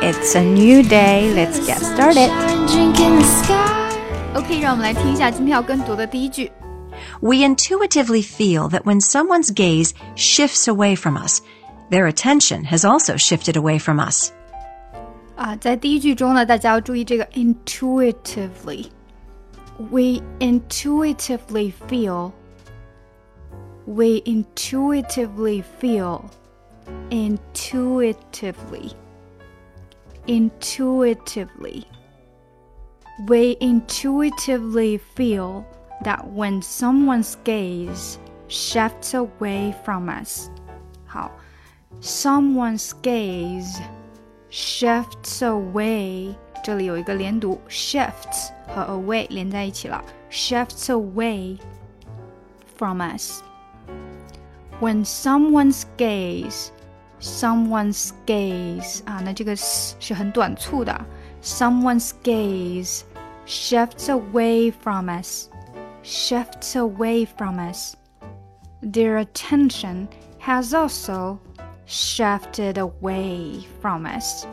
It's a new day. Let's get started. OK，让我们来听一下今天要跟读的第一句。We intuitively feel that when someone's gaze shifts away from us, their attention has also shifted away from us. 啊，在第一句中呢，大家要注意这个 intuitively。We intuitively feel. We intuitively feel. Intuitively. Intuitively. We intuitively feel that when someone's gaze shifts away from us. 好，someone's gaze shifts away，这里有一个连读，shifts 和 away 连在一起了，shifts away from us. When someone's gaze, someone's gaze 啊，那这个 s 是很短促的，someone's gaze shifts away from us, shifts away from us. Their attention has also shifted away from us.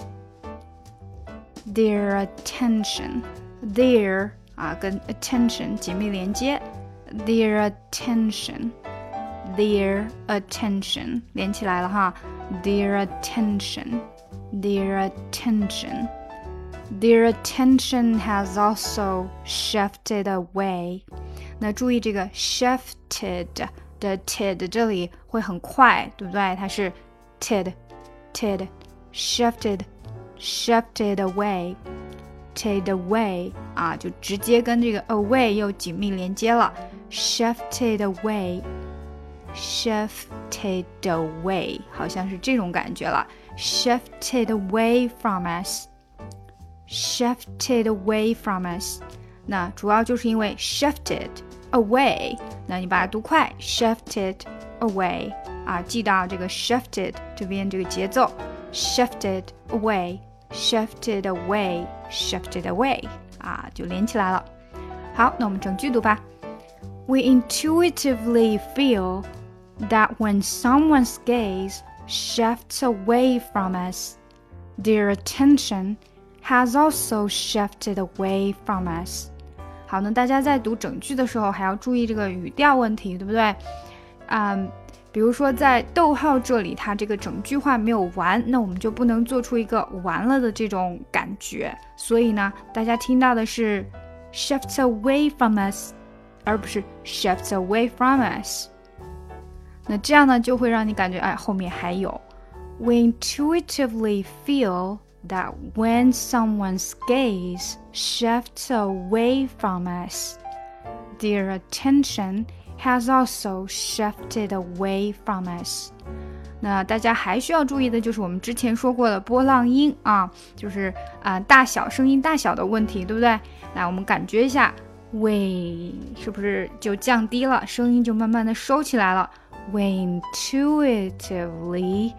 Their attention, their 啊跟 attention 紧密连接，their attention, their attention 连起来了哈，their attention, their attention. Their attention has also shifted away. 那注意这个 shifted 的 tid 这里会很快，对不对？它是 tid tid shifted shifted away tid away 啊，就直接跟这个 away 又紧密连接了，shifted away shifted away 好像是这种感觉了，shifted away from us shifted away from us。那主要就是因为 shifted away，那你把它读快，shifted away 啊，记到这个 shifted 这边这个节奏，shifted away，shifted away，shifted away 啊，就连起来了。好，那我们整句读吧。We intuitively feel that when someone's gaze shifts away from us, their attention has also shifted away from us. 好，那大家在读整句的时候还要注意这个语调问题，对不对？嗯，比如说在逗号这里，它这个整句话没有完，那我们就不能做出一个完了的这种感觉。所以呢，大家听到的是 shifts away from us，而不是 shifts away from us。 那这样呢，就会让你感觉哎，后面还有。We intuitively feel that when someone's gaze shifts away from us, their attention has also shifted away from us. 那大家还需要注意的就是我们之前说过的波浪音啊，就是啊、大小声音大小的问题，对不对？来，我们感觉一下，we 是不是就降低了，声音就慢慢的收起来了 ？We intuitively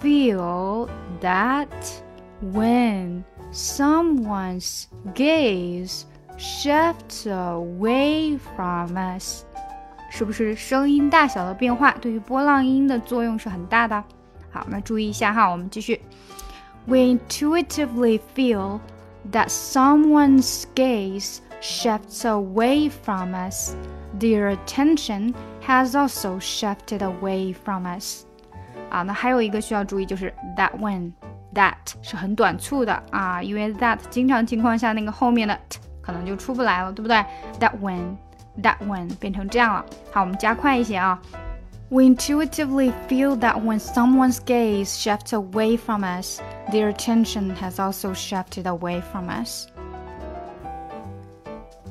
feel that when someone's gaze shifts away from us，是不是声音大小的变化对于波浪音的作用是很大的？好，那注意一下哈，我们继续。We intuitively feel that someone's gaze shifts away from us. Their attention has also shifted away from us. 啊，那还有一个需要注意就是 that when。that 是很短促的啊，因为 that 经常情况下那个后面的 t 可能就出不来了，对不对？That when that when 变成这样了。好，我们加快一些啊。We intuitively feel that when someone's gaze shifts away from us, their attention has also shifted away from us.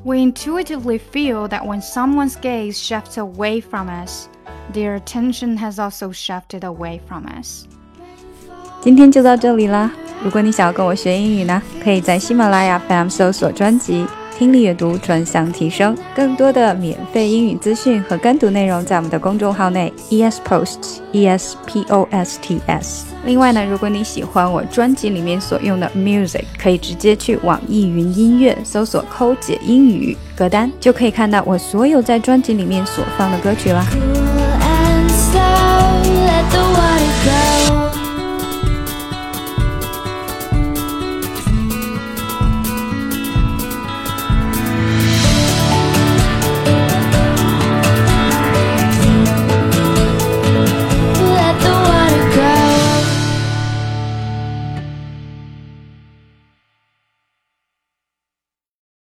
We intuitively feel that when someone's gaze shifts away from us, their attention has also shifted away from us. 今天就到这里啦！如果你想要跟我学英语呢，可以在喜马拉雅 FM 搜索专辑“ 听力阅读专项提升”，更多的免费英语资讯和跟读内容在我们的公众号内 ESPosts E S P O S T S。另外呢，如果你喜欢我专辑里面所用的 music，可以直接去网易云音乐搜索“抠姐英语”歌单，就可以看到我所有在专辑里面所放的歌曲啦。